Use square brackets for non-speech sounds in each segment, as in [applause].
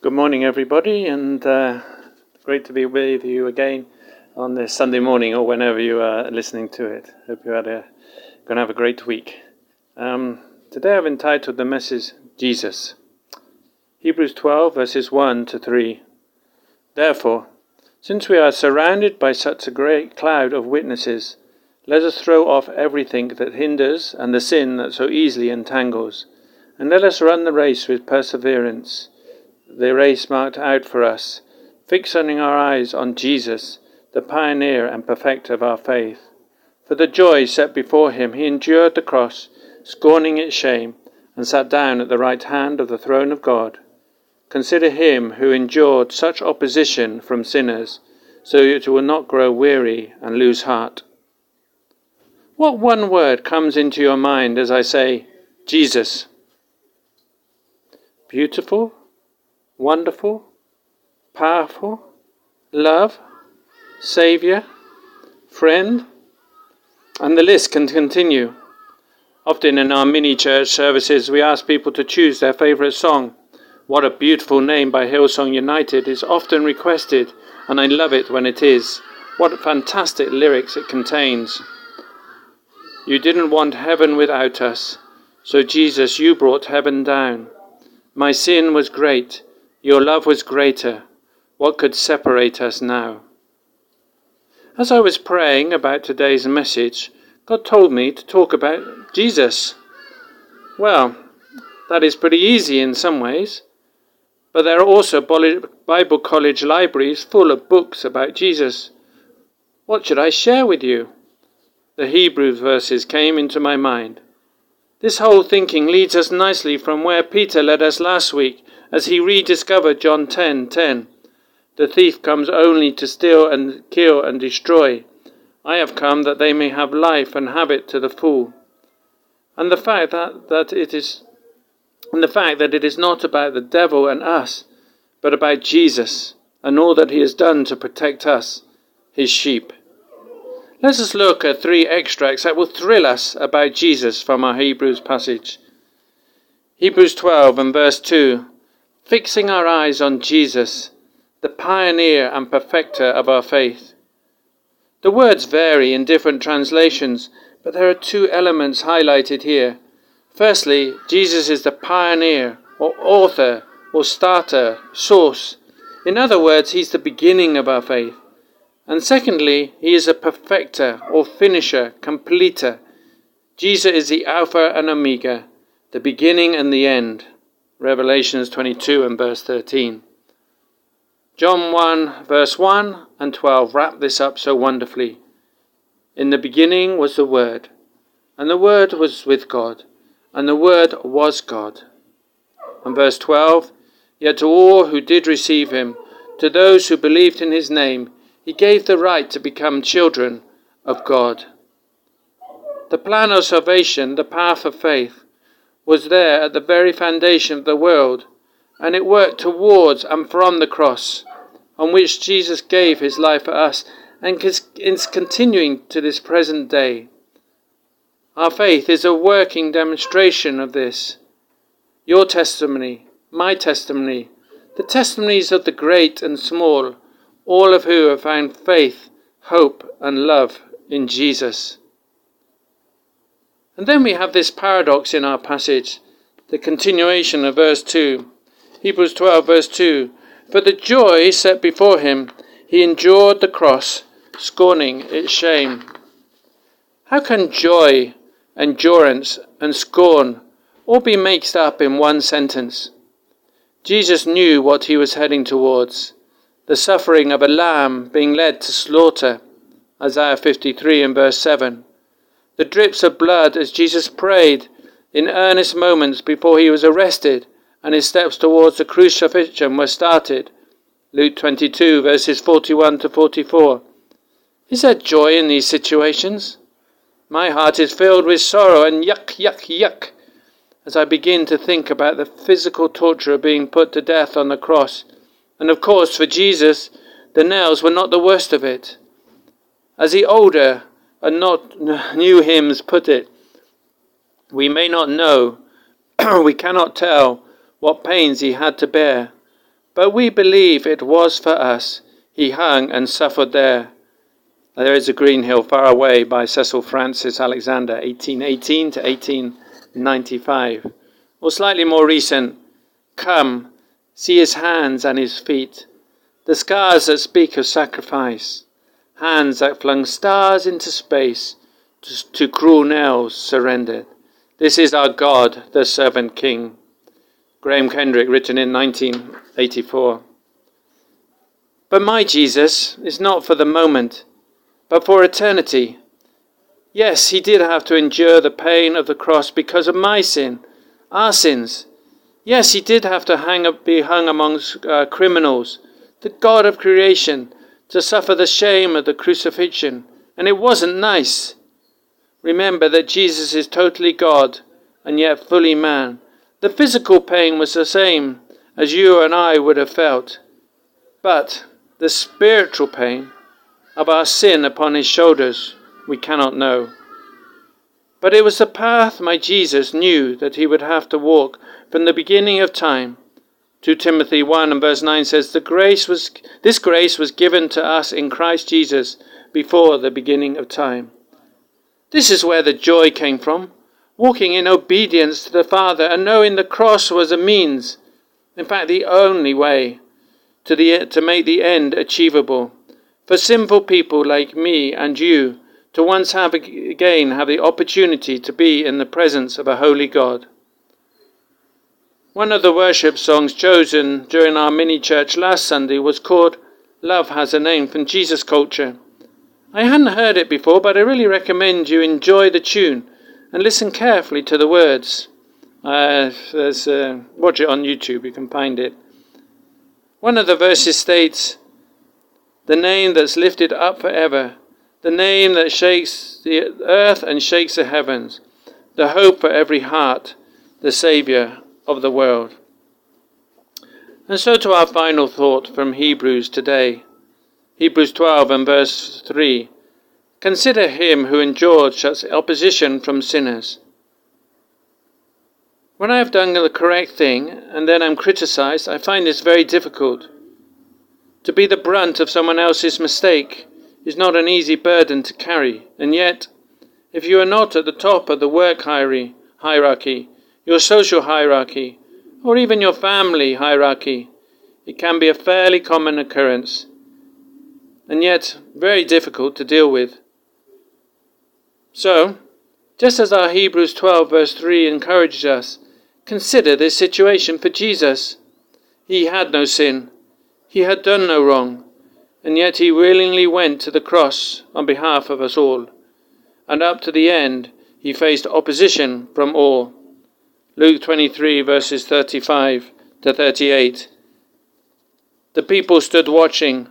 Good morning, everybody, and uh, great to be with you again on this Sunday morning or whenever you are listening to it. Hope you had a going to have a great week. Um, today, I've entitled the message Jesus. Hebrews 12 verses 1 to 3. Therefore, since we are surrounded by such a great cloud of witnesses, let us throw off everything that hinders and the sin that so easily entangles, and let us run the race with perseverance the race marked out for us, fixing our eyes on Jesus, the pioneer and perfecter of our faith. For the joy set before him, he endured the cross, scorning its shame, and sat down at the right hand of the throne of God. Consider him who endured such opposition from sinners, so that you will not grow weary and lose heart. What one word comes into your mind as I say, Jesus? Beautiful? Wonderful, powerful, love, Saviour, friend, and the list can continue. Often in our mini church services, we ask people to choose their favourite song. What a Beautiful Name by Hillsong United is often requested, and I love it when it is. What fantastic lyrics it contains. You didn't want heaven without us, so Jesus, you brought heaven down. My sin was great, your love was greater. What could separate us now? As I was praying about today's message, God told me to talk about Jesus. Well, that is pretty easy in some ways, but there are also Bible college libraries full of books about Jesus. What should I share with you? The Hebrew verses came into my mind. This whole thinking leads us nicely from where Peter led us last week as he rediscovered John 10:10. 10, 10, the thief comes only to steal and kill and destroy. I have come that they may have life and have it to the full. And the fact that, that it is and the fact that it is not about the devil and us, but about Jesus and all that he has done to protect us, his sheep. Let us look at three extracts that will thrill us about Jesus from our Hebrews passage. Hebrews 12 and verse 2 fixing our eyes on Jesus, the pioneer and perfecter of our faith. The words vary in different translations, but there are two elements highlighted here. Firstly, Jesus is the pioneer, or author, or starter, source. In other words, he's the beginning of our faith. And secondly, he is a perfecter, or finisher, completer. Jesus is the Alpha and Omega, the beginning and the end. Revelations 22 and verse 13. John 1 verse 1 and 12 wrap this up so wonderfully. In the beginning was the Word, and the Word was with God, and the Word was God. And verse 12 Yet to all who did receive him, to those who believed in his name, he gave the right to become children of God. The plan of salvation, the path of faith, was there at the very foundation of the world, and it worked towards and from the cross, on which Jesus gave his life for us, and is continuing to this present day. Our faith is a working demonstration of this. Your testimony, my testimony, the testimonies of the great and small, all of who have found faith, hope, and love in Jesus. And then we have this paradox in our passage, the continuation of verse 2. Hebrews 12, verse 2. For the joy set before him, he endured the cross, scorning its shame. How can joy, endurance, and scorn all be mixed up in one sentence? Jesus knew what he was heading towards the suffering of a lamb being led to slaughter. Isaiah 53 and verse 7 the drips of blood as Jesus prayed in earnest moments before he was arrested and his steps towards the crucifixion were started. Luke 22, verses 41 to 44. Is there joy in these situations? My heart is filled with sorrow and yuck, yuck, yuck as I begin to think about the physical torture of being put to death on the cross. And of course, for Jesus, the nails were not the worst of it. As he older and not new hymns put it. We may not know, [clears throat] we cannot tell what pains he had to bear, but we believe it was for us. He hung and suffered there. There is a green hill far away by Cecil Frances Alexander, 1818 to 1895. Or slightly more recent, Come, see his hands and his feet, the scars that speak of sacrifice, hands that flung stars into space, to, cruel nails surrendered. This is our God, the servant king. Graham Kendrick, written in 1984. But my Jesus is not for the moment, but for eternity. Yes, he did have to endure the pain of the cross because of my sin, our sins. Yes, he did have to hang be hung amongst uh, criminals, the God of creation, to suffer the shame of the crucifixion. And it wasn't nice. Remember that Jesus is totally God and yet fully man. The physical pain was the same as you and I would have felt, but the spiritual pain of our sin upon his shoulders we cannot know. But it was the path my Jesus knew that he would have to walk from the beginning of time. 2 Timothy 1 and verse 9 says, the grace was, This grace was given to us in Christ Jesus before the beginning of time. This is where the joy came from walking in obedience to the Father and knowing the cross was a means, in fact, the only way to, the, to make the end achievable. For sinful people like me and you to once have again have the opportunity to be in the presence of a holy God. One of the worship songs chosen during our mini church last Sunday was called Love Has a Name from Jesus Culture. I hadn't heard it before, but I really recommend you enjoy the tune and listen carefully to the words. Uh, uh, watch it on YouTube, you can find it. One of the verses states, The name that's lifted up forever, the name that shakes the earth and shakes the heavens, the hope for every heart, the Saviour of the world. And so to our final thought from Hebrews today. Hebrews 12 and verse 3. Consider him who endured such opposition from sinners. When I have done the correct thing and then am criticized, I find this very difficult. To be the brunt of someone else's mistake is not an easy burden to carry, and yet, if you are not at the top of the work hierarchy, your social hierarchy, or even your family hierarchy, it can be a fairly common occurrence, and yet very difficult to deal with. So, just as our Hebrews 12 verse 3 encourages us, consider this situation for Jesus. He had no sin. He had done no wrong. And yet he willingly went to the cross on behalf of us all. And up to the end, he faced opposition from all. Luke 23 verses 35 to 38. The people stood watching,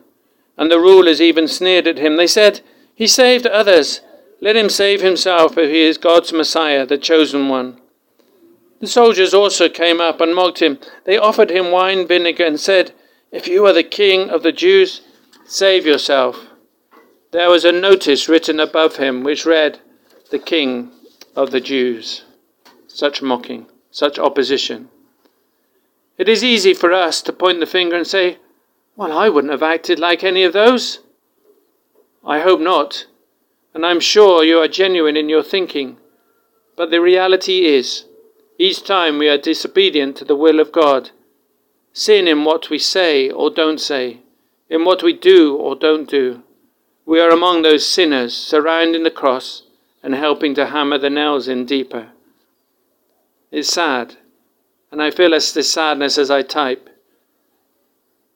and the rulers even sneered at him. They said, He saved others let him save himself if he is God's Messiah, the chosen one. The soldiers also came up and mocked him. They offered him wine vinegar and said, If you are the king of the Jews, save yourself. There was a notice written above him which read, The King of the Jews. Such mocking, such opposition. It is easy for us to point the finger and say, Well, I wouldn't have acted like any of those. I hope not and I'm sure you are genuine in your thinking. But the reality is, each time we are disobedient to the will of God, sin in what we say or don't say, in what we do or don't do, we are among those sinners surrounding the cross and helping to hammer the nails in deeper. It's sad, and I feel this sadness as I type,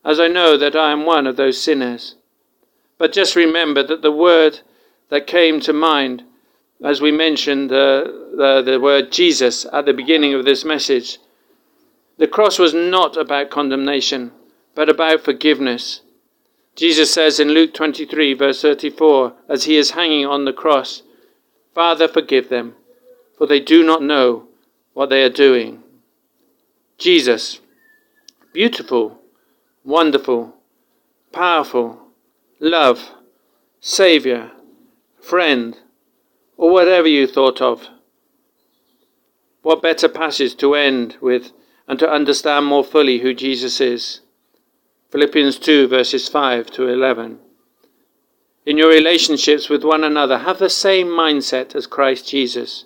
as I know that I am one of those sinners. But just remember that the word that came to mind as we mentioned the, the, the word Jesus at the beginning of this message. The cross was not about condemnation, but about forgiveness. Jesus says in Luke 23, verse 34, as he is hanging on the cross, Father, forgive them, for they do not know what they are doing. Jesus, beautiful, wonderful, powerful, love, Saviour, friend, or whatever you thought of. What better passage to end with and to understand more fully who Jesus is? Philippians 2, verses 5 to 11. In your relationships with one another, have the same mindset as Christ Jesus,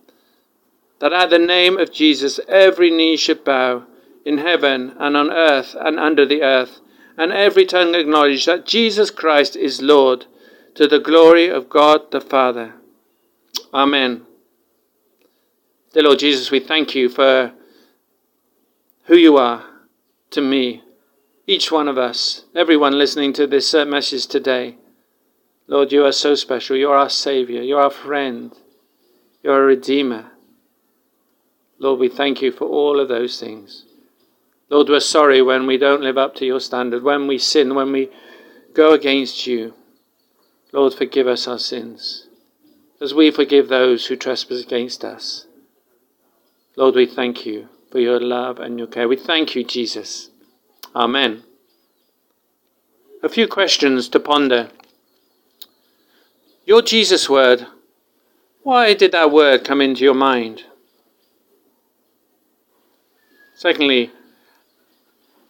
that at the name of Jesus every knee should bow in heaven and on earth and under the earth, and every tongue acknowledge that Jesus Christ is Lord, to the glory of God the Father. Amen. Dear Lord Jesus, we thank you for who you are to me, each one of us, everyone listening to this uh, message today. Lord, you are so special. You're our Savior. You're our friend. You're a Redeemer. Lord, we thank you for all of those things. Lord, we're sorry when we don't live up to your standard, when we sin, when we go against you. Lord, forgive us our sins, as we forgive those who trespass against us. Lord, we thank you for your love and your care. We thank you, Jesus. Amen. A few questions to ponder. Your Jesus word, why did that word come into your mind? Secondly,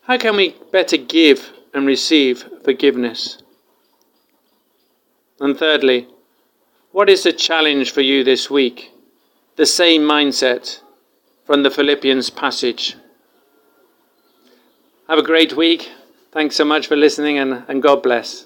how can we better give and receive forgiveness? And thirdly, what is the challenge for you this week? The same mindset from the Philippians passage. Have a great week. Thanks so much for listening and, and God bless.